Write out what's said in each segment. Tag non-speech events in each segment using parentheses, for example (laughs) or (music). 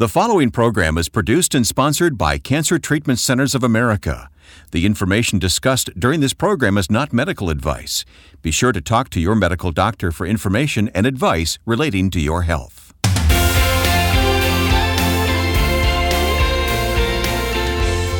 The following program is produced and sponsored by Cancer Treatment Centers of America. The information discussed during this program is not medical advice. Be sure to talk to your medical doctor for information and advice relating to your health.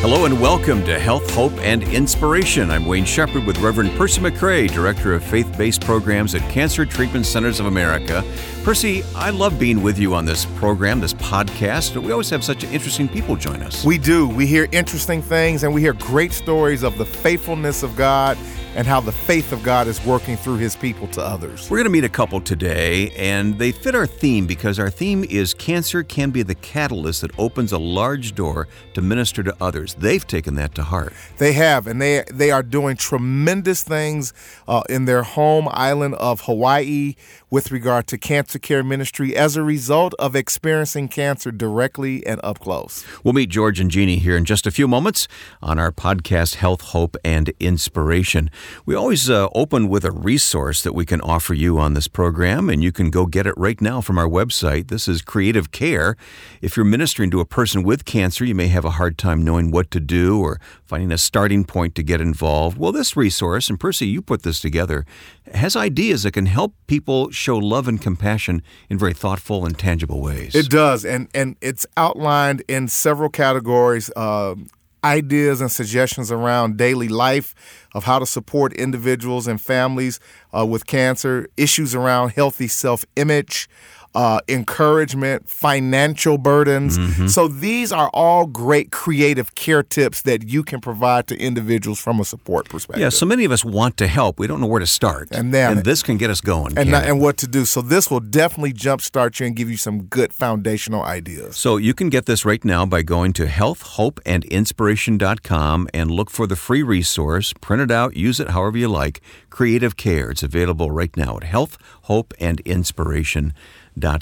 Hello and welcome to Health, Hope, and Inspiration. I'm Wayne Shepherd with Reverend Percy McCray, Director of Faith Based Programs at Cancer Treatment Centers of America. Percy, I love being with you on this program, this podcast. We always have such interesting people join us. We do. We hear interesting things and we hear great stories of the faithfulness of God and how the faith of God is working through his people to others. We're going to meet a couple today, and they fit our theme because our theme is cancer can be the catalyst that opens a large door to minister to others. They've taken that to heart. They have, and they they are doing tremendous things uh, in their home island of Hawaii with regard to cancer care ministry as a result of experiencing cancer directly and up close. We'll meet George and Jeannie here in just a few moments on our podcast, Health, Hope, and Inspiration. We always uh, open with a resource that we can offer you on this program, and you can go get it right now from our website. This is Creative Care. If you're ministering to a person with cancer, you may have a hard time knowing what to do or finding a starting point to get involved. Well, this resource, and Percy, you put this together, has ideas that can help people show love and compassion in very thoughtful and tangible ways. It does, and and it's outlined in several categories. Uh, ideas and suggestions around daily life of how to support individuals and families uh, with cancer, issues around healthy self image, uh, encouragement, financial burdens. Mm-hmm. So these are all great creative care tips that you can provide to individuals from a support perspective. Yeah, so many of us want to help. We don't know where to start. And, then, and this can get us going. And, not, and what to do. So this will definitely jumpstart you and give you some good foundational ideas. So you can get this right now by going to healthhopeandinspiration.com and inspiration.com and look for the free resource. Print it out, use it however you like. Creative Care. It's available right now at healthhopeandinspiration.com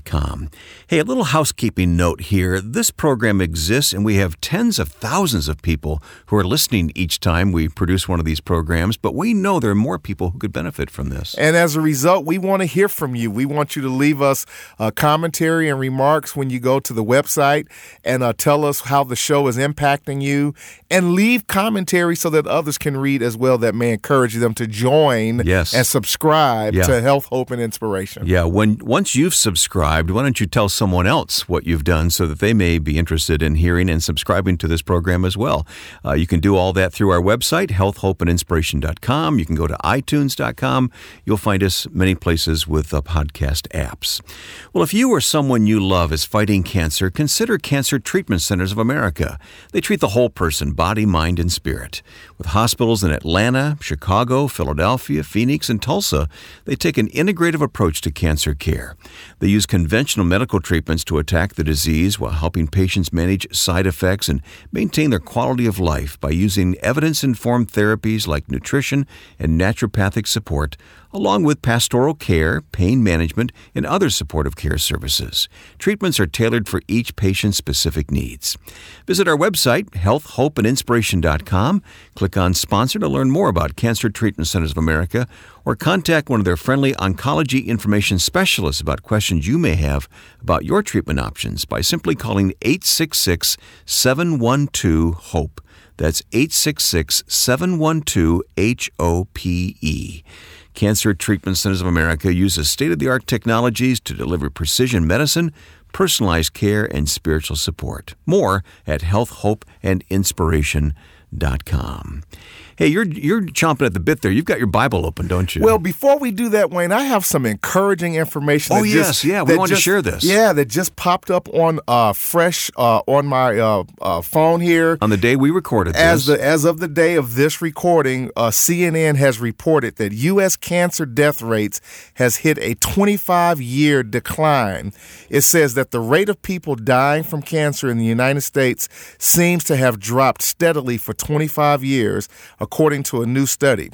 com. Hey, a little housekeeping note here. This program exists, and we have tens of thousands of people who are listening each time we produce one of these programs, but we know there are more people who could benefit from this. And as a result, we want to hear from you. We want you to leave us a commentary and remarks when you go to the website and uh, tell us how the show is impacting you, and leave commentary so that others can read as well that may encourage them to join yes. and subscribe yeah. to Health, Hope, and Inspiration. Yeah, when once you've subscribed, subscribed, why don't you tell someone else what you've done so that they may be interested in hearing and subscribing to this program as well? Uh, you can do all that through our website, healthhopeandinspiration.com. You can go to itunes.com. You'll find us many places with uh, podcast apps. Well, if you or someone you love is fighting cancer, consider Cancer Treatment Centers of America. They treat the whole person, body, mind, and spirit. With hospitals in Atlanta, Chicago, Philadelphia, Phoenix, and Tulsa, they take an integrative approach to cancer care. They use conventional medical treatments to attack the disease while helping patients manage side effects and maintain their quality of life by using evidence informed therapies like nutrition and naturopathic support along with pastoral care, pain management, and other supportive care services. Treatments are tailored for each patient's specific needs. Visit our website, healthhopeandinspiration.com, click on Sponsor to learn more about Cancer Treatment Centers of America, or contact one of their friendly oncology information specialists about questions you may have about your treatment options by simply calling 866 712 HOPE. That's 866 712 HOPE. Cancer Treatment Centers of America uses state of the art technologies to deliver precision medicine, personalized care, and spiritual support. More at healthhopeandinspiration.com. Hey, you're you're chomping at the bit there. You've got your Bible open, don't you? Well, before we do that, Wayne, I have some encouraging information. Oh yes, just, yeah, we want to share this. Yeah, that just popped up on uh, fresh uh, on my uh, uh phone here on the day we recorded. As the as of the day of this recording, uh, CNN has reported that U.S. cancer death rates has hit a 25 year decline. It says that the rate of people dying from cancer in the United States seems to have dropped steadily for 25 years according to a new study.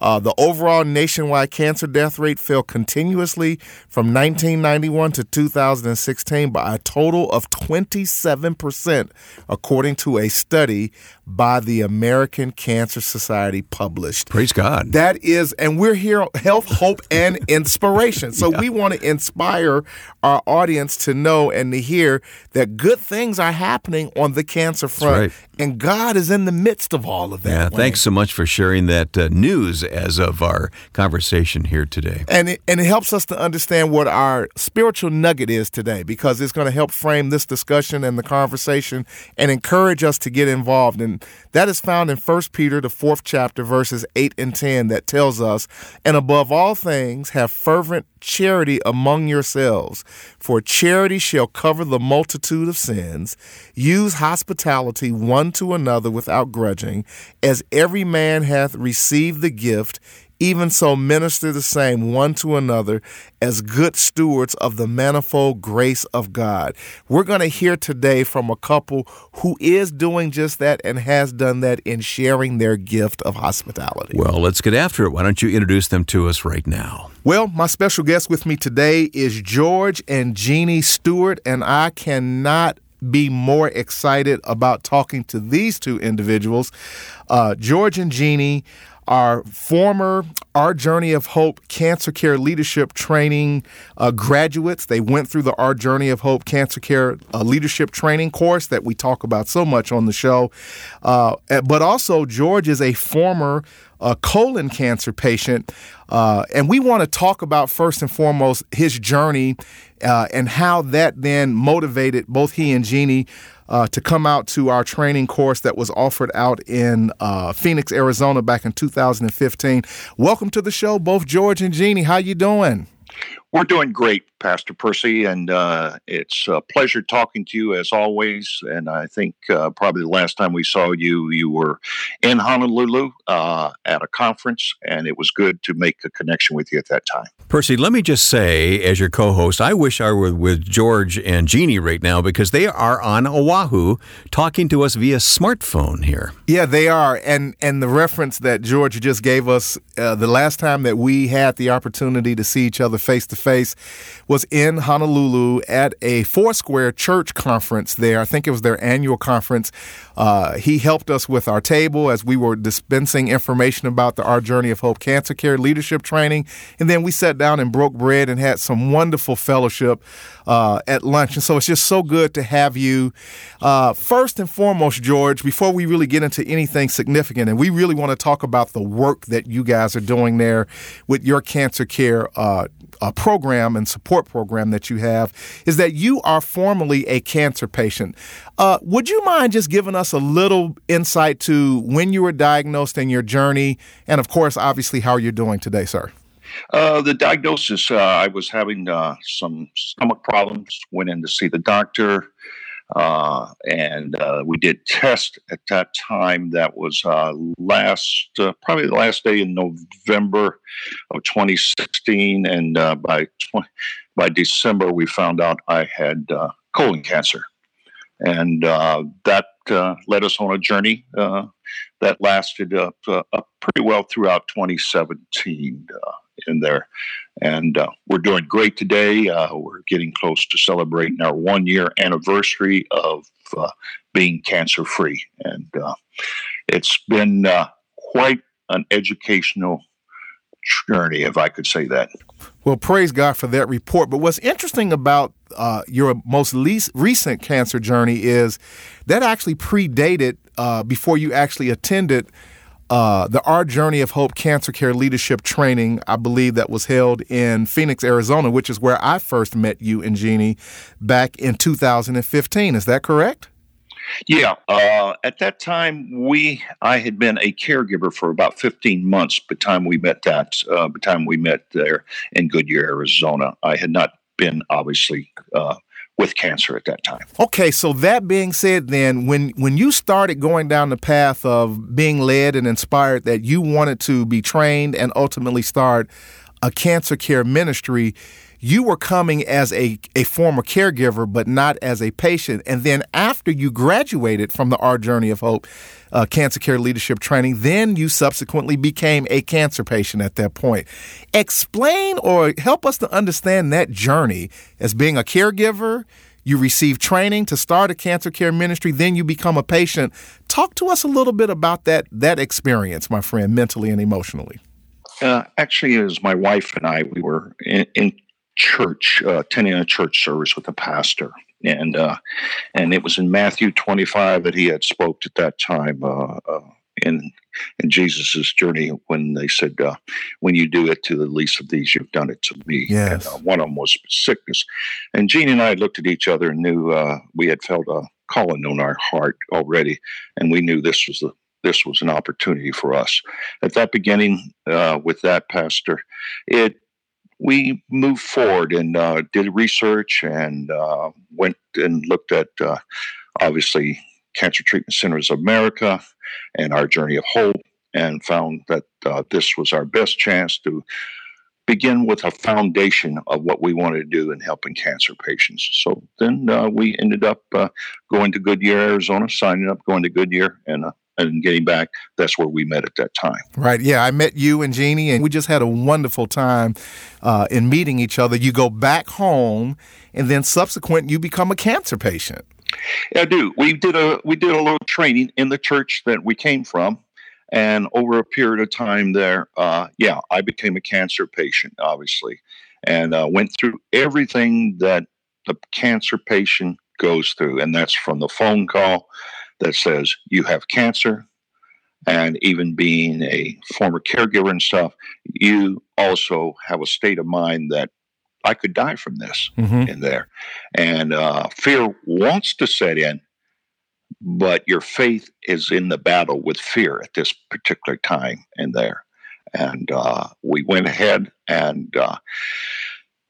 Uh, the overall nationwide cancer death rate fell continuously from 1991 to 2016 by a total of 27%, according to a study by the American Cancer Society published. Praise God. That is, and we're here health, hope, and (laughs) inspiration. So yeah. we want to inspire our audience to know and to hear that good things are happening on the cancer front. Right. And God is in the midst of all of that. Yeah, thanks so much for sharing that uh, news as of our conversation here today. And it, and it helps us to understand what our spiritual nugget is today because it's going to help frame this discussion and the conversation and encourage us to get involved. And that is found in 1 Peter, the fourth chapter, verses 8 and 10, that tells us, And above all things, have fervent charity among yourselves, for charity shall cover the multitude of sins. Use hospitality one to another without grudging, as every man hath received the gift even so minister the same one to another as good stewards of the manifold grace of God. We're going to hear today from a couple who is doing just that and has done that in sharing their gift of hospitality. Well, let's get after it. Why don't you introduce them to us right now? Well, my special guest with me today is George and Jeannie Stewart, and I cannot be more excited about talking to these two individuals. Uh, George and Jeannie our former Our Journey of Hope Cancer Care Leadership Training uh, graduates. They went through the Our Journey of Hope Cancer Care uh, Leadership Training course that we talk about so much on the show. Uh, but also, George is a former uh, colon cancer patient. Uh, and we want to talk about first and foremost his journey uh, and how that then motivated both he and Jeannie uh, to come out to our training course that was offered out in uh, Phoenix, Arizona back in 2015. Welcome to the show, both George and Jeannie. How you doing? We're doing great, Pastor Percy, and uh, it's a pleasure talking to you as always. And I think uh, probably the last time we saw you, you were in Honolulu uh, at a conference, and it was good to make a connection with you at that time. Percy, let me just say, as your co host, I wish I were with George and Jeannie right now because they are on Oahu talking to us via smartphone here. Yeah, they are. And, and the reference that George just gave us uh, the last time that we had the opportunity to see each other face to face was in Honolulu at a Foursquare church conference there. I think it was their annual conference. Uh, he helped us with our table as we were dispensing information about the Our Journey of Hope Cancer Care Leadership Training. And then we sat down and broke bread and had some wonderful fellowship uh, at lunch. And so it's just so good to have you. Uh, first and foremost, George, before we really get into anything significant, and we really want to talk about the work that you guys are doing there with your cancer care uh, uh, program and support program that you have, is that you are formerly a cancer patient. Uh, would you mind just giving us a little insight to when you were diagnosed and your journey, and of course, obviously, how you're doing today, sir? Uh, the diagnosis uh, I was having uh, some stomach problems, went in to see the doctor. Uh, and uh, we did test at that time. That was last, probably the last day in November of 2016, and by 20, by December we found out I had colon cancer, and that led us on a journey that lasted up, up pretty well throughout 2017 in there. And uh, we're doing great today. Uh, we're getting close to celebrating our one year anniversary of uh, being cancer free. And uh, it's been uh, quite an educational journey, if I could say that. Well, praise God for that report. But what's interesting about uh, your most least recent cancer journey is that actually predated uh, before you actually attended uh, the Our Journey of Hope Cancer Care Leadership Training, I believe that was held in Phoenix, Arizona, which is where I first met you and Jeannie back in 2015. Is that correct? Yeah. Uh, at that time, we I had been a caregiver for about 15 months. By the time we met that, uh, by the time we met there in Goodyear, Arizona, I had not been obviously uh, with cancer at that time. Okay, so that being said, then when when you started going down the path of being led and inspired that you wanted to be trained and ultimately start a cancer care ministry, you were coming as a, a former caregiver, but not as a patient. And then after you graduated from the Our Journey of Hope uh, cancer care leadership training, then you subsequently became a cancer patient at that point. Explain or help us to understand that journey as being a caregiver. You receive training to start a cancer care ministry, then you become a patient. Talk to us a little bit about that that experience, my friend, mentally and emotionally. Uh, actually, was my wife and I, we were in, in church, uh, attending a church service with a pastor, and uh, and it was in Matthew 25 that he had spoke at that time uh, uh, in in Jesus's journey when they said, uh, "When you do it to the least of these, you've done it to me." Yes. And, one of them was sickness, and Jeannie and I looked at each other and knew we had felt a calling on our heart already, and we knew this was the this was an opportunity for us. At that beginning, uh, with that pastor, it we moved forward and uh, did research and uh, went and looked at uh, obviously Cancer Treatment Centers of America and our Journey of Hope, and found that uh, this was our best chance to begin with a foundation of what we wanted to do in helping cancer patients. So then uh, we ended up uh, going to Goodyear, Arizona, signing up, going to Goodyear, and and getting back, that's where we met at that time. Right. Yeah. I met you and Jeannie, and we just had a wonderful time uh, in meeting each other. You go back home, and then subsequent, you become a cancer patient. I do. We did a we did a little training in the church that we came from, and over a period of time there, uh, yeah, I became a cancer patient, obviously, and uh, went through everything that the cancer patient goes through, and that's from the phone call that says you have cancer, and even being a former caregiver and stuff, you also have a state of mind that I could die from this mm-hmm. in there. And uh, fear wants to set in, but your faith is in the battle with fear at this particular time in there. And uh, we went ahead and uh,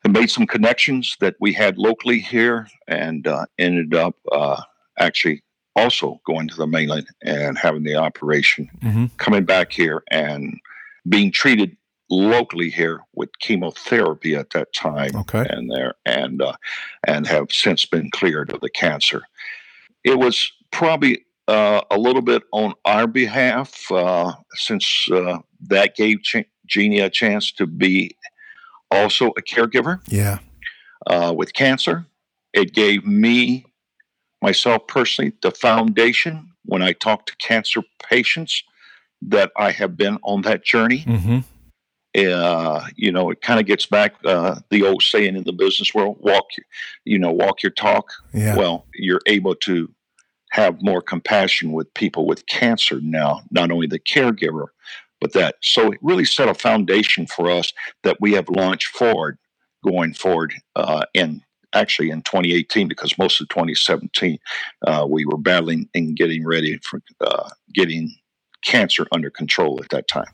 made some connections that we had locally here and uh, ended up uh, actually also going to the mainland and having the operation, mm-hmm. coming back here and being treated locally here with chemotherapy at that time okay. and there and uh, and have since been cleared of the cancer. It was probably uh, a little bit on our behalf uh, since uh, that gave Ch- Jeannie a chance to be also a caregiver. Yeah. Uh, with cancer, it gave me myself personally the foundation when I talk to cancer patients that I have been on that journey. Mm-hmm. Uh, you know, it kind of gets back uh, the old saying in the business world: walk, you know, walk your talk. Yeah. Well, you're able to have more compassion with people with cancer now, not only the caregiver, but that. So it really set a foundation for us that we have launched forward, going forward, uh, and actually in 2018 because most of 2017 uh, we were battling and getting ready for uh, getting cancer under control at that time.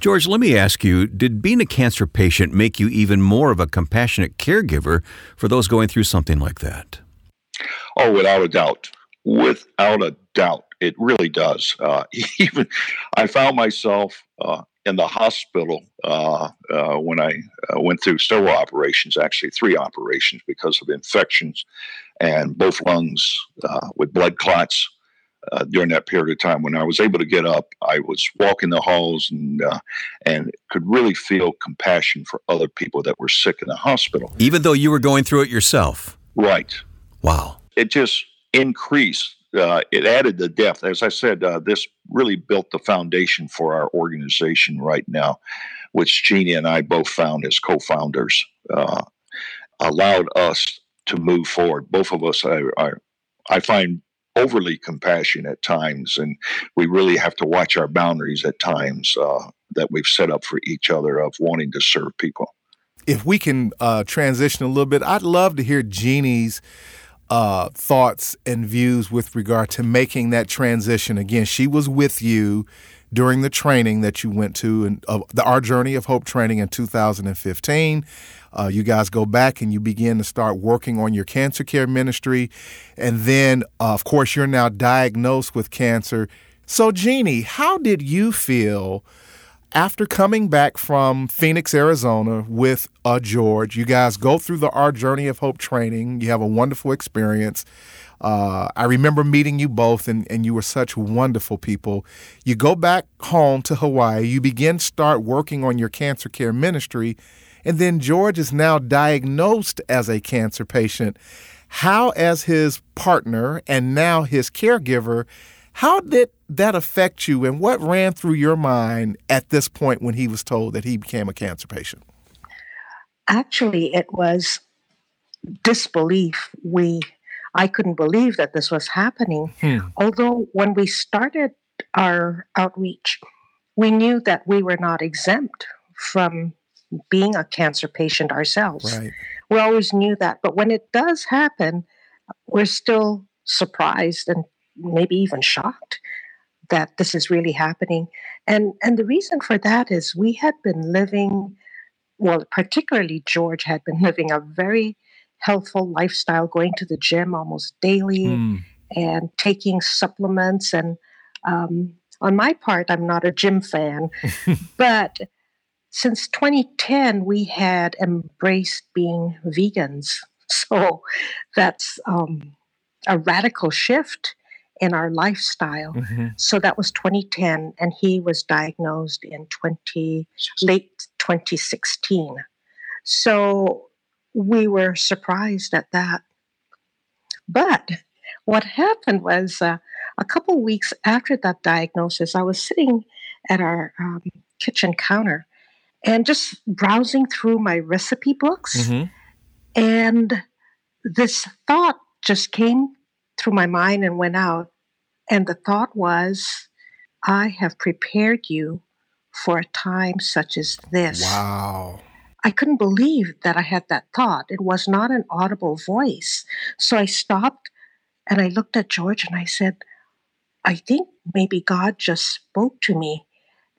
George, let me ask you Did being a cancer patient make you even more of a compassionate caregiver for those going through something like that? Oh, without a doubt. Without a doubt. It really does. Uh, (laughs) even I found myself uh, in the hospital uh, uh, when I uh, went through several operations, actually three operations because of infections and both lungs uh, with blood clots. Uh, during that period of time, when I was able to get up, I was walking the halls and uh, and could really feel compassion for other people that were sick in the hospital. Even though you were going through it yourself, right? Wow! It just increased uh, it added the depth. As I said, uh, this really built the foundation for our organization right now, which Jeannie and I both found as co-founders, uh, allowed us to move forward. Both of us are, are, I find, overly compassionate at times, and we really have to watch our boundaries at times uh, that we've set up for each other of wanting to serve people. If we can uh, transition a little bit, I'd love to hear Jeannie's uh, thoughts and views with regard to making that transition. Again, she was with you during the training that you went to and uh, the Our Journey of Hope training in 2015. Uh, you guys go back and you begin to start working on your cancer care ministry. And then, uh, of course, you're now diagnosed with cancer. So, Jeannie, how did you feel after coming back from Phoenix, Arizona with uh, George, you guys go through the Our Journey of Hope training. You have a wonderful experience. Uh, I remember meeting you both, and, and you were such wonderful people. You go back home to Hawaii. You begin start working on your cancer care ministry, and then George is now diagnosed as a cancer patient. How, as his partner and now his caregiver, how did that affect you, and what ran through your mind at this point when he was told that he became a cancer patient? Actually, it was disbelief. We, I couldn't believe that this was happening. Hmm. Although when we started our outreach, we knew that we were not exempt from being a cancer patient ourselves. Right. We always knew that, but when it does happen, we're still surprised and maybe even shocked that this is really happening. And and the reason for that is we had been living well, particularly George had been (laughs) living a very healthful lifestyle, going to the gym almost daily mm. and taking supplements. And um, on my part, I'm not a gym fan, (laughs) but since 2010, we had embraced being vegans. (laughs) So that's um, a radical shift in our lifestyle. Mm-hmm. So that was 2010, and he was diagnosed in 20 late 2016. So we were surprised at that. But what happened was uh, a couple weeks after that diagnosis, I was sitting at our um, kitchen counter and just browsing through my recipe books. Mm-hmm. And this thought just came through my mind and went out. And the thought was, I have prepared you for a time such as this. Wow. I couldn't believe that I had that thought. It was not an audible voice. So I stopped and I looked at George and I said, I think maybe God just spoke to me.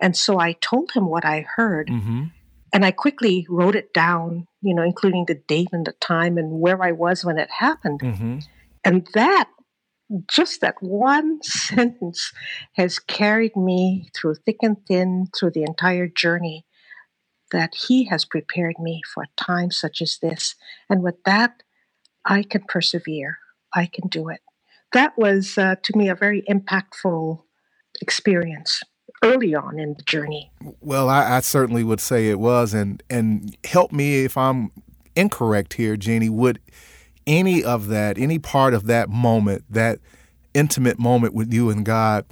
And so I told him what I heard. Mm-hmm. And I quickly wrote it down, you know, including the date and the time and where I was when it happened. Mm-hmm. And that just that one (laughs) sentence has carried me through thick and thin through the entire journey that he has prepared me for a time such as this. And with that i can persevere. I can do it. That was uh, to me a very impactful experience early on in the journey. Well I, I certainly would say it was. And and help me if i'm incorrect here jeannie would any of that, any part of that moment, that intimate moment with you and God,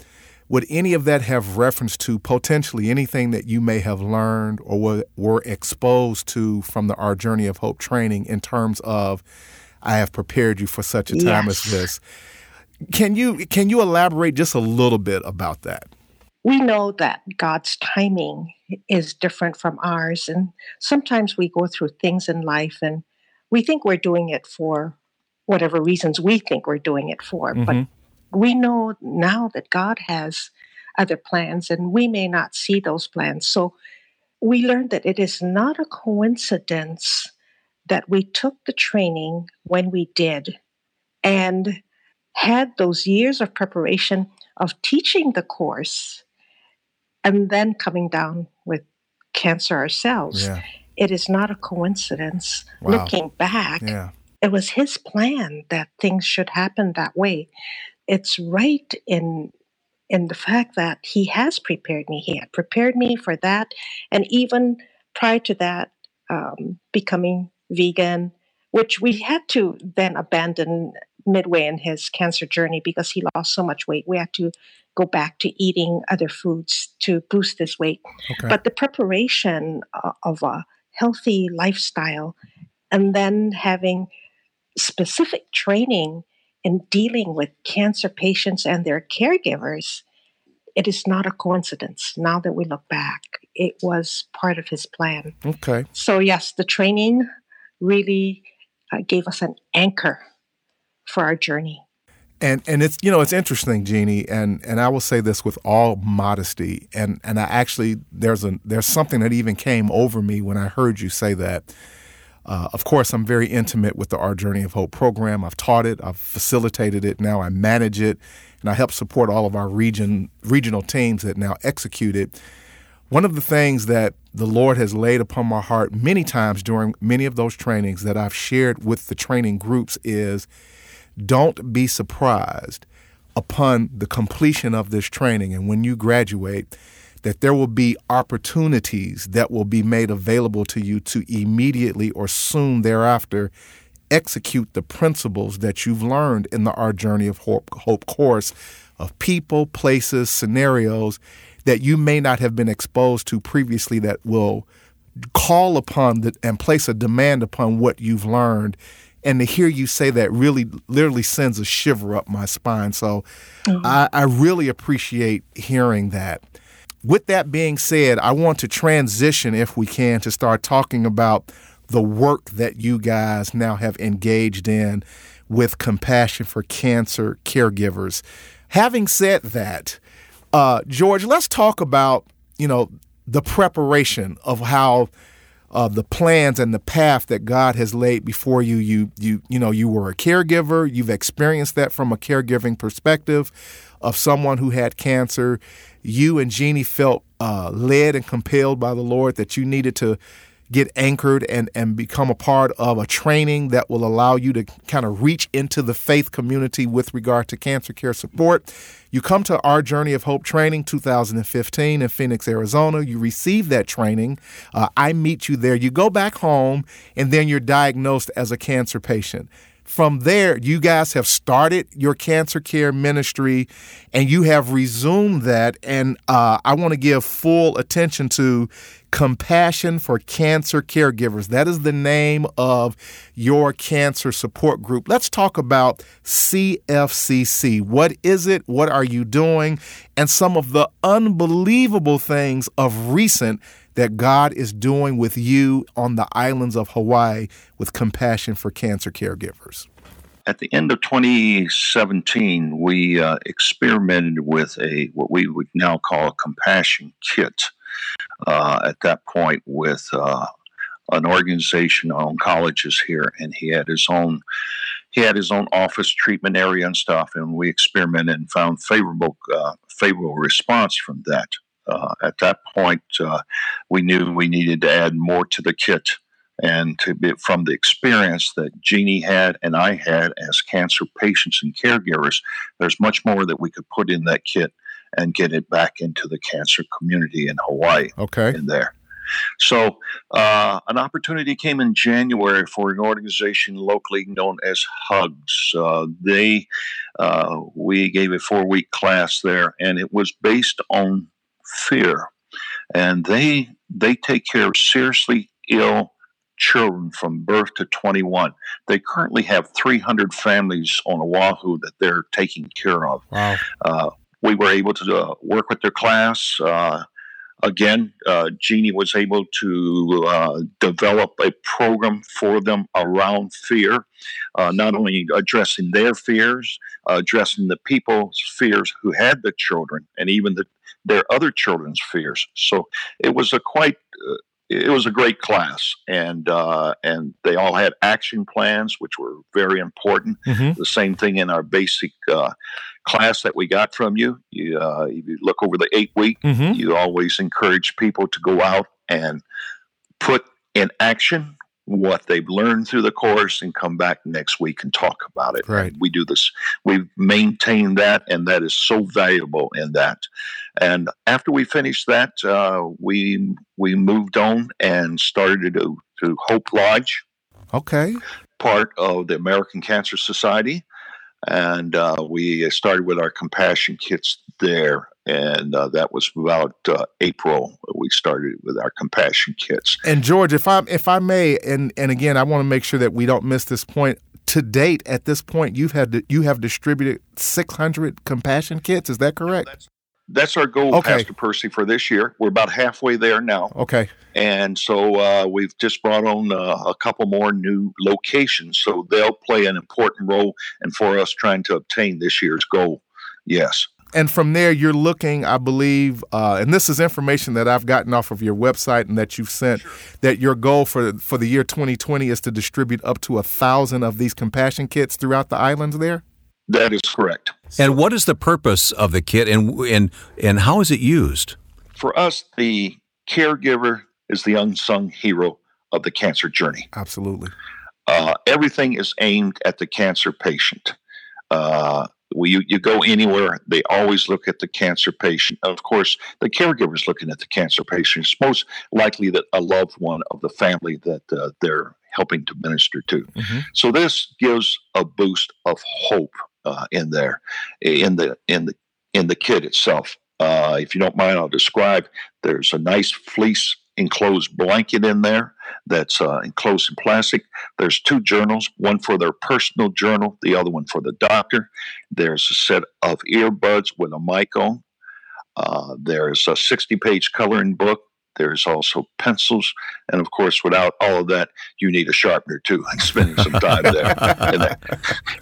would any of that have reference to potentially anything that you may have learned or were, were exposed to from the Our Journey of Hope training in terms of, I have prepared you for such a time yes. as this? Can you can you elaborate just a little bit about that? We know that God's timing is different from ours, and sometimes we go through things in life and we think we're doing it for whatever reasons we think we're doing it for. Mm-hmm. But we know now that God has other plans and we may not see those plans. So we learned that it is not a coincidence that we took the training when we did and had those years of preparation of teaching the course and then coming down with cancer ourselves. Yeah it is not a coincidence. Wow. Looking back, yeah. it was his plan that things should happen that way. It's right in in the fact that he has prepared me. He had prepared me for that, and even prior to that, um, becoming vegan, which we had to then abandon midway in his cancer journey because he lost so much weight. We had to go back to eating other foods to boost his weight. Okay. But the preparation uh, of a healthy lifestyle, and then having specific training in dealing with cancer patients and their caregivers, it is not a coincidence now that we look back. It was part of his plan. Okay. So, yes, the training really uh, gave us an anchor for our journey. And and it's you know it's interesting, Jeannie, and and I will say this with all modesty, and and I actually there's a there's something that even came over me when I heard you say that. Uh, of course, I'm very intimate with the Our Journey of Hope program. I've taught it, I've facilitated it, now I manage it, and I help support all of our region regional teams that now execute it. One of the things that the Lord has laid upon my heart many times during many of those trainings that I've shared with the training groups is don't be surprised upon the completion of this training and when you graduate that there will be opportunities that will be made available to you to immediately or soon thereafter execute the principles that you've learned in the Our Journey of Hope, Hope course of people, places, scenarios that you may not have been exposed to previously that will call upon the, and place a demand upon what you've learned. And to hear you say that really literally sends a shiver up my spine. So mm-hmm. I, I really appreciate hearing that. With that being said, I want to transition, if we can, to start talking about the work that you guys now have engaged in with compassion for cancer caregivers. Having said that, uh, George, let's talk about you know the preparation of how uh, the plans and the path that God has laid before you. You you you know you were a caregiver. You've experienced that from a caregiving perspective of someone who had cancer. You and Jeannie felt uh, led and compelled by the Lord that you needed to get anchored and, and become a part of a training that will allow you to kind of reach into the faith community with regard to cancer care support. You come to our Journey of Hope training 2015 in Phoenix, Arizona. You receive that training. Uh, I meet you there. You go back home, and then you're diagnosed as a cancer patient. From there, you guys have started your cancer care ministry and you have resumed that. And uh, I want to give full attention to Compassion for Cancer Caregivers. That is the name of your cancer support group. Let's talk about CFCC. What is it? What are you doing? And some of the unbelievable things of recent that God is doing with you on the islands of Hawaii with Compassion for Cancer Caregivers. At the end of 2017, we uh, experimented with a what we would now call a compassion kit uh, at that point with uh, an organization, oncologist here, and he had his own he had his own office treatment area and stuff, and we experimented and found favorable uh, favorable response from that. Uh, at that point, uh, we knew we needed to add more to the kit, and to be from the experience that Jeannie had and I had as cancer patients and caregivers, there's much more that we could put in that kit and get it back into the cancer community in Hawaii. Okay. In there. So, uh, an opportunity came in January for an organization locally known as Hugs. Uh, they, uh, we gave a four week class there, and it was based on fear. And they they take care of seriously ill children from birth to 21. They currently have 300 families on Oahu that they're taking care of. Wow. Uh, we were able to uh, work with their class. Uh, again, uh, Jeannie was able to uh, develop a program for them around fear, uh, not only addressing their fears, addressing the people's fears who had the children, and even the, their other children's fears. So it was a quite it was a great class, and uh, and they all had action plans, which were very important. Mm-hmm. The same thing in our basic uh, class that we got from you. You, uh, you look over the eight week. Mm-hmm. You always encourage people to go out and put in action what they've learned through the course and come back next week and talk about it. Right. we do this. We've maintained that, and that is so valuable in that. And after we finished that, uh, we we moved on and started to, to Hope Lodge. Okay. Part of the American Cancer Society. And uh, we started with our compassion kits there and uh, that was about uh, April. We started with our compassion kits. And George, if I if I may, and and again, I want to make sure that we don't miss this point. To date, at this point, you've had you have distributed 600 compassion kits. Is that correct? That's, that's our goal, okay. Pastor Percy, for this year. We're about halfway there now. Okay. And so uh, we've just brought on uh, a couple more new locations, so they'll play an important role and for us trying to obtain this year's goal. Yes and from there you're looking i believe uh, and this is information that i've gotten off of your website and that you've sent sure. that your goal for for the year 2020 is to distribute up to a thousand of these compassion kits throughout the islands there that is correct and what is the purpose of the kit and and and how is it used for us the caregiver is the unsung hero of the cancer journey. Absolutely. Uh, everything is aimed at the cancer patient. Uh, when you, you go anywhere, they always look at the cancer patient. Of course, the caregiver is looking at the cancer patient. It's most likely that a loved one of the family that uh, they're helping to minister to. Mm-hmm. So this gives a boost of hope uh, in there, in the in the in the kit itself. Uh, if you don't mind, I'll describe. There's a nice fleece enclosed blanket in there that's uh, enclosed in plastic. There's two journals, one for their personal journal, the other one for the doctor. There's a set of earbuds with a mic on. Uh, there's a 60 page coloring book. There's also pencils. And of course, without all of that, you need a sharpener too, and (laughs) spending some time there. and,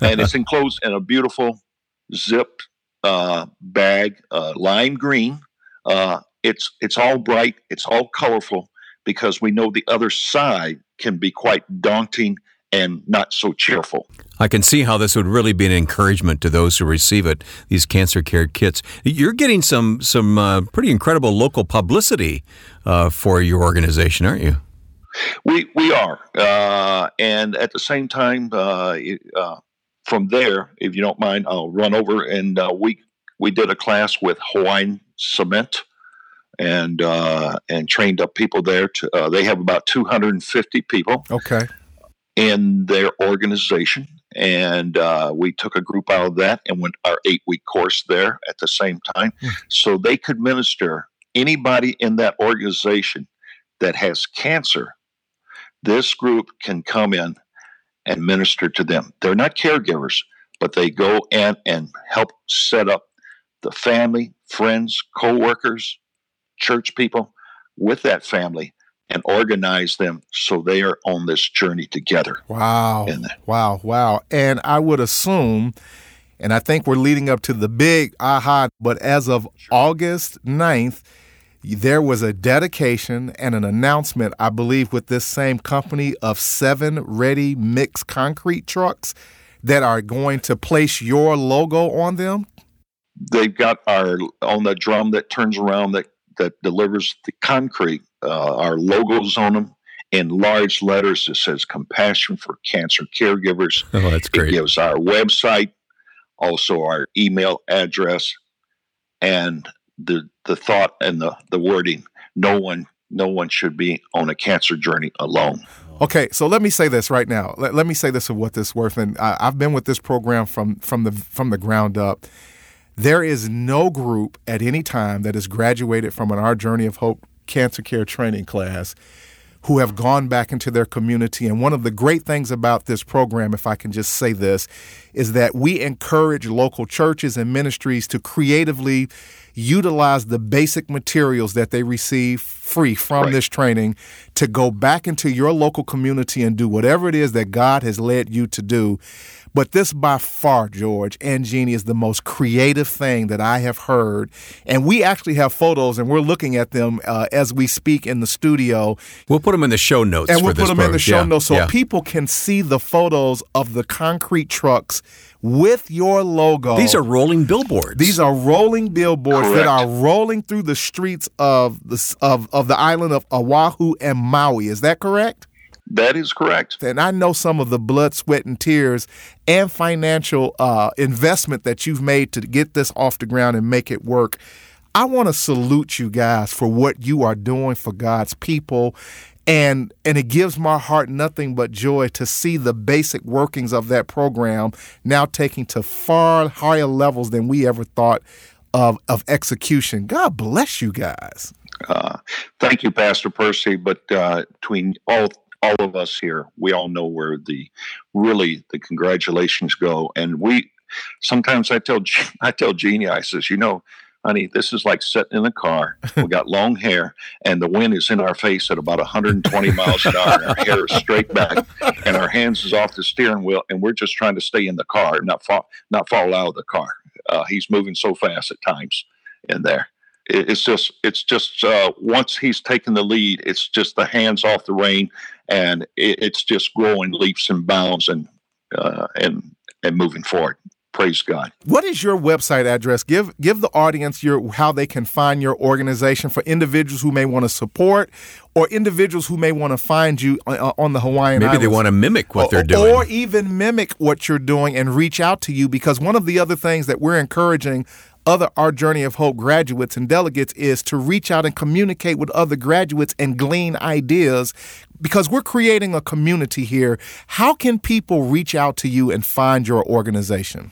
and it's enclosed in a beautiful zipped uh, bag, uh, lime green. Uh, it's it's all bright, it's all colorful because we know the other side can be quite daunting and not so cheerful. I can see how this would really be an encouragement to those who receive it. These cancer care kits. You're getting some some uh, pretty incredible local publicity uh, for your organization, aren't you? We we are, uh, and at the same time, uh, uh, from there, if you don't mind, I'll run over and uh, we we did a class with Hawaiian Cement and uh, and trained up people there. To, uh, they have about 250 people. Okay. In their organization, and uh, we took a group out of that and went our eight week course there at the same time, mm. so they could minister anybody in that organization that has cancer. This group can come in and minister to them. They're not caregivers, but they go in and help set up the family, friends, co-workers, church people with that family and organize them so they are on this journey together. Wow. Wow. Wow. And I would assume, and I think we're leading up to the big aha, but as of August 9th, there was a dedication and an announcement, I believe, with this same company of seven ready mix concrete trucks that are going to place your logo on them. They've got our on the drum that turns around that that delivers the concrete. Uh, our logos on them in large letters. that says "Compassion for Cancer Caregivers." Oh, that's great. It gives our website, also our email address, and the the thought and the the wording. No one no one should be on a cancer journey alone. Okay, so let me say this right now. Let, let me say this of what this worth, and I, I've been with this program from from the from the ground up. There is no group at any time that has graduated from an Our Journey of Hope cancer care training class who have gone back into their community. And one of the great things about this program, if I can just say this, is that we encourage local churches and ministries to creatively utilize the basic materials that they receive free from right. this training to go back into your local community and do whatever it is that God has led you to do. But this by far, George and Jeannie, is the most creative thing that I have heard. And we actually have photos, and we're looking at them uh, as we speak in the studio. We'll put them in the show notes. And we'll put them program. in the show yeah. notes so yeah. people can see the photos of the concrete trucks with your logo. These are rolling billboards. These are rolling billboards Correct. that are rolling through the streets of the of, of the island of Oahu and Maui. Is that correct? That is correct. And I know some of the blood, sweat, and tears and financial uh, investment that you've made to get this off the ground and make it work. I want to salute you guys for what you are doing for God's people. And and it gives my heart nothing but joy to see the basic workings of that program now taking to far higher levels than we ever thought of of execution. God bless you guys. Uh, thank you, Pastor Percy. But uh, between all all of us here, we all know where the really the congratulations go. And we sometimes I tell (laughs) I tell Jeannie, I says, you know, honey, this is like sitting in a car. We got long hair, and the wind is in our face at about 120 miles an hour, and our hair is straight back, and our hands is off the steering wheel, and we're just trying to stay in the car, not fall, not fall out of the car. Uh, he's moving so fast at times in there it's just it's just uh, once he's taken the lead, it's just the hands off the rein, and it, it's just growing leaps and bounds and uh, and and moving forward. Praise God. What is your website address? Give give the audience your how they can find your organization for individuals who may want to support or individuals who may want to find you on, on the Hawaiian Maybe Islands. they want to mimic what or, they're doing. Or even mimic what you're doing and reach out to you because one of the other things that we're encouraging other Our Journey of Hope graduates and delegates is to reach out and communicate with other graduates and glean ideas because we're creating a community here. How can people reach out to you and find your organization?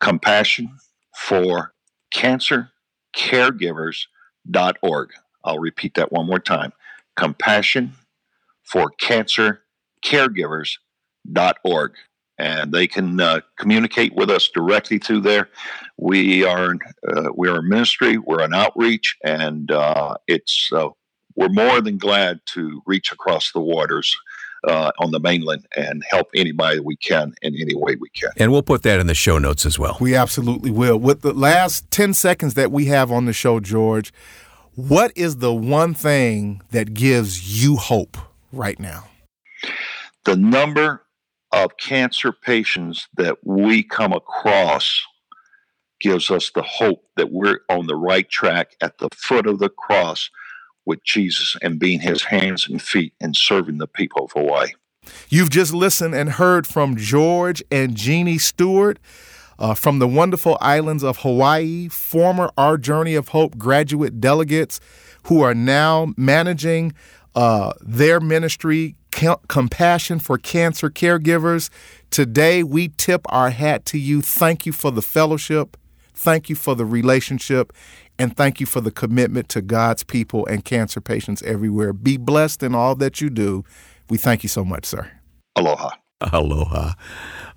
Compassion for Cancer Caregivers.org. I'll repeat that one more time. Compassion for Cancer Caregivers.org. And they can uh, communicate with us directly through there. We are uh, we are a ministry. We're an outreach, and uh, it's uh, we're more than glad to reach across the waters uh, on the mainland and help anybody we can in any way we can. And we'll put that in the show notes as well. We absolutely will. With the last 10 seconds that we have on the show, George, what is the one thing that gives you hope right now? The number of cancer patients that we come across gives us the hope that we're on the right track at the foot of the cross with Jesus and being his hands and feet and serving the people of Hawaii. You've just listened and heard from George and Jeannie Stewart. Uh, from the wonderful islands of Hawaii, former Our Journey of Hope graduate delegates who are now managing uh, their ministry, Compassion for Cancer Caregivers. Today, we tip our hat to you. Thank you for the fellowship. Thank you for the relationship. And thank you for the commitment to God's people and cancer patients everywhere. Be blessed in all that you do. We thank you so much, sir. Aloha. Aloha.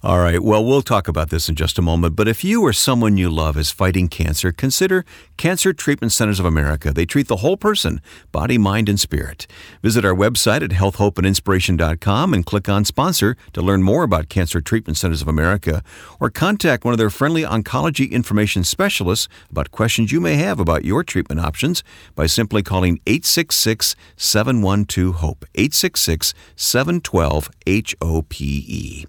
All right. Well, we'll talk about this in just a moment. But if you or someone you love is fighting cancer, consider Cancer Treatment Centers of America. They treat the whole person, body, mind, and spirit. Visit our website at healthhopeandinspiration.com and click on sponsor to learn more about Cancer Treatment Centers of America or contact one of their friendly oncology information specialists about questions you may have about your treatment options by simply calling 866 712 HOPE. 866 712 H O P E.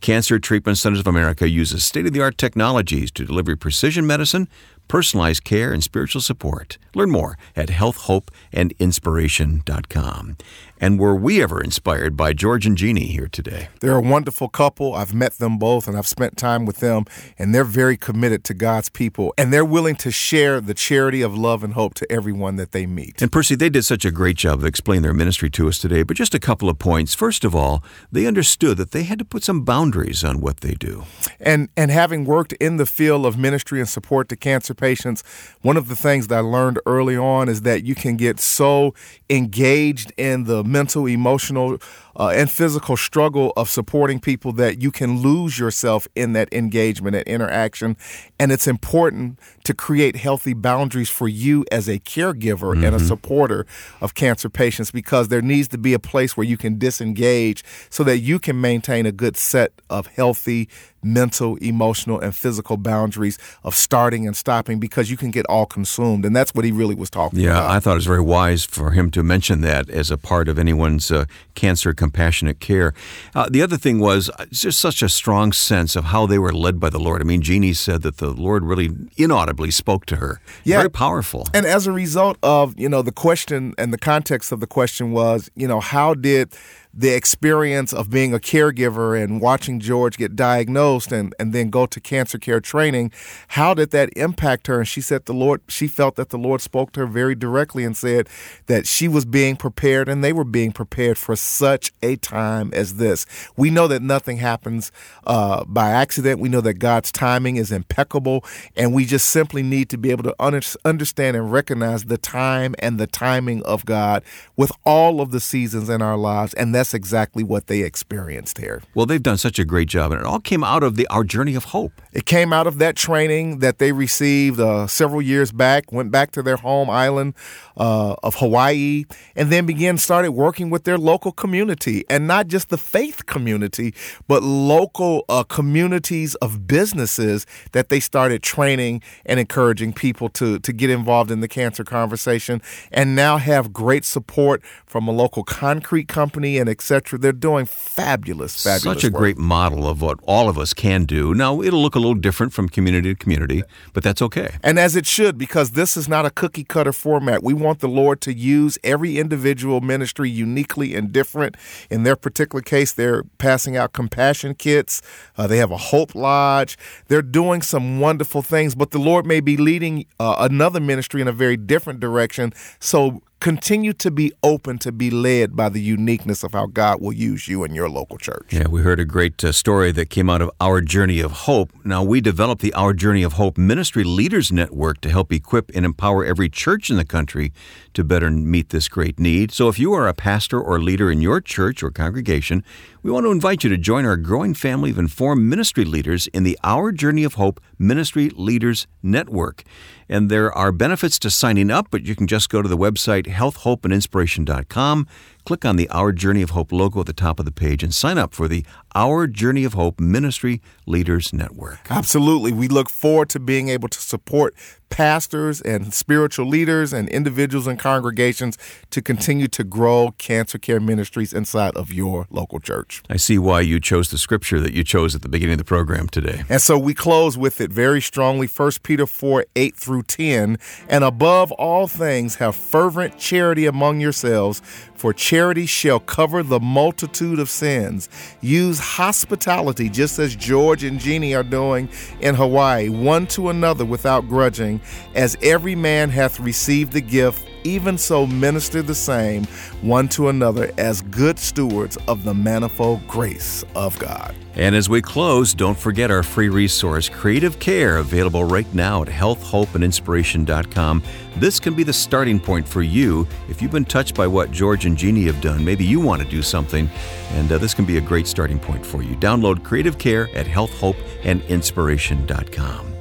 Cancer Treatment Centers of America uses state of the art technologies to deliver precision medicine, personalized care, and spiritual support. Learn more at healthhopeandinspiration.com. And were we ever inspired by George and Jeannie here today? They're a wonderful couple. I've met them both and I've spent time with them, and they're very committed to God's people. And they're willing to share the charity of love and hope to everyone that they meet. And Percy, they did such a great job of explaining their ministry to us today. But just a couple of points. First of all, they understood that they had to put some boundaries on what they do. And and having worked in the field of ministry and support to cancer patients, one of the things that I learned early on is that you can get so engaged in the mental, emotional, uh, and physical struggle of supporting people that you can lose yourself in that engagement and interaction. And it's important to create healthy boundaries for you as a caregiver mm-hmm. and a mm-hmm. supporter of cancer patients because there needs to be a place where you can disengage so that you can maintain a good set of healthy mental, emotional, and physical boundaries of starting and stopping because you can get all consumed. And that's what he really was talking yeah, about. Yeah, I thought it was very wise for him to mention that as a part of anyone's uh, cancer compassionate care. Uh, the other thing was uh, just such a strong sense of how they were led by the Lord. I mean, Jeannie said that the Lord really inaudibly spoke to her. Yeah. Very powerful. And as a result of, you know, the question and the context of the question was, you know, how did the experience of being a caregiver and watching George get diagnosed and, and then go to cancer care training, how did that impact her? And she said the Lord, she felt that the Lord spoke to her very directly and said that she was being prepared and they were being prepared for such a time as this. We know that nothing happens uh, by accident. We know that God's timing is impeccable, and we just simply need to be able to un- understand and recognize the time and the timing of God with all of the seasons in our lives. And that that's exactly what they experienced here. Well, they've done such a great job, and it all came out of the Our Journey of Hope. It came out of that training that they received uh, several years back, went back to their home island uh, of Hawaii, and then began started working with their local community, and not just the faith community, but local uh, communities of businesses that they started training and encouraging people to to get involved in the cancer conversation, and now have great support from a local concrete company and etc. They're doing fabulous, fabulous. Such a work. great model of what all of us can do. Now it'll look a little different from community to community, but that's okay. And as it should, because this is not a cookie cutter format. We want the Lord to use every individual ministry uniquely and different. In their particular case, they're passing out compassion kits. Uh, they have a Hope Lodge. They're doing some wonderful things, but the Lord may be leading uh, another ministry in a very different direction. So continue to be open to be led by the uniqueness of how God will use you in your local church. Yeah, we heard a great uh, story that came out of Our Journey of Hope. Now, we developed the Our Journey of Hope Ministry Leaders Network to help equip and empower every church in the country to better meet this great need. So, if you are a pastor or leader in your church or congregation, we want to invite you to join our growing family of informed ministry leaders in the Our Journey of Hope Ministry Leaders Network. And there are benefits to signing up, but you can just go to the website healthhopeandinspiration.com, click on the Our Journey of Hope logo at the top of the page, and sign up for the Our Journey of Hope Ministry Leaders Network. Absolutely. We look forward to being able to support pastors and spiritual leaders and individuals and congregations to continue to grow cancer care ministries inside of your local church. I see why you chose the scripture that you chose at the beginning of the program today. And so we close with it very strongly 1 Peter 4 8 through 10. And above all things, have fervent charity among yourselves, for charity shall cover the multitude of sins. Use hospitality, just as George and Jeannie are doing in Hawaii, one to another without grudging, as every man hath received the gift even so minister the same one to another as good stewards of the manifold grace of God. And as we close, don't forget our free resource, Creative Care, available right now at healthhopeandinspiration.com. This can be the starting point for you if you've been touched by what George and Jeannie have done. Maybe you want to do something, and uh, this can be a great starting point for you. Download Creative Care at healthhopeandinspiration.com.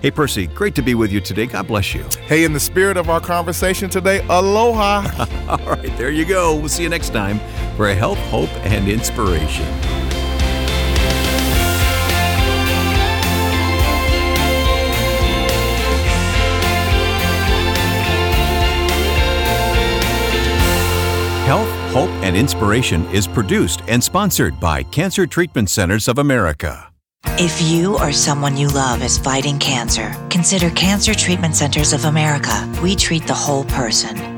Hey, Percy, great to be with you today. God bless you. Hey, in the spirit of our conversation today, aloha. (laughs) All right, there you go. We'll see you next time for a health, hope, and inspiration. Health, Hope, and Inspiration is produced and sponsored by Cancer Treatment Centers of America. If you or someone you love is fighting cancer, consider Cancer Treatment Centers of America. We treat the whole person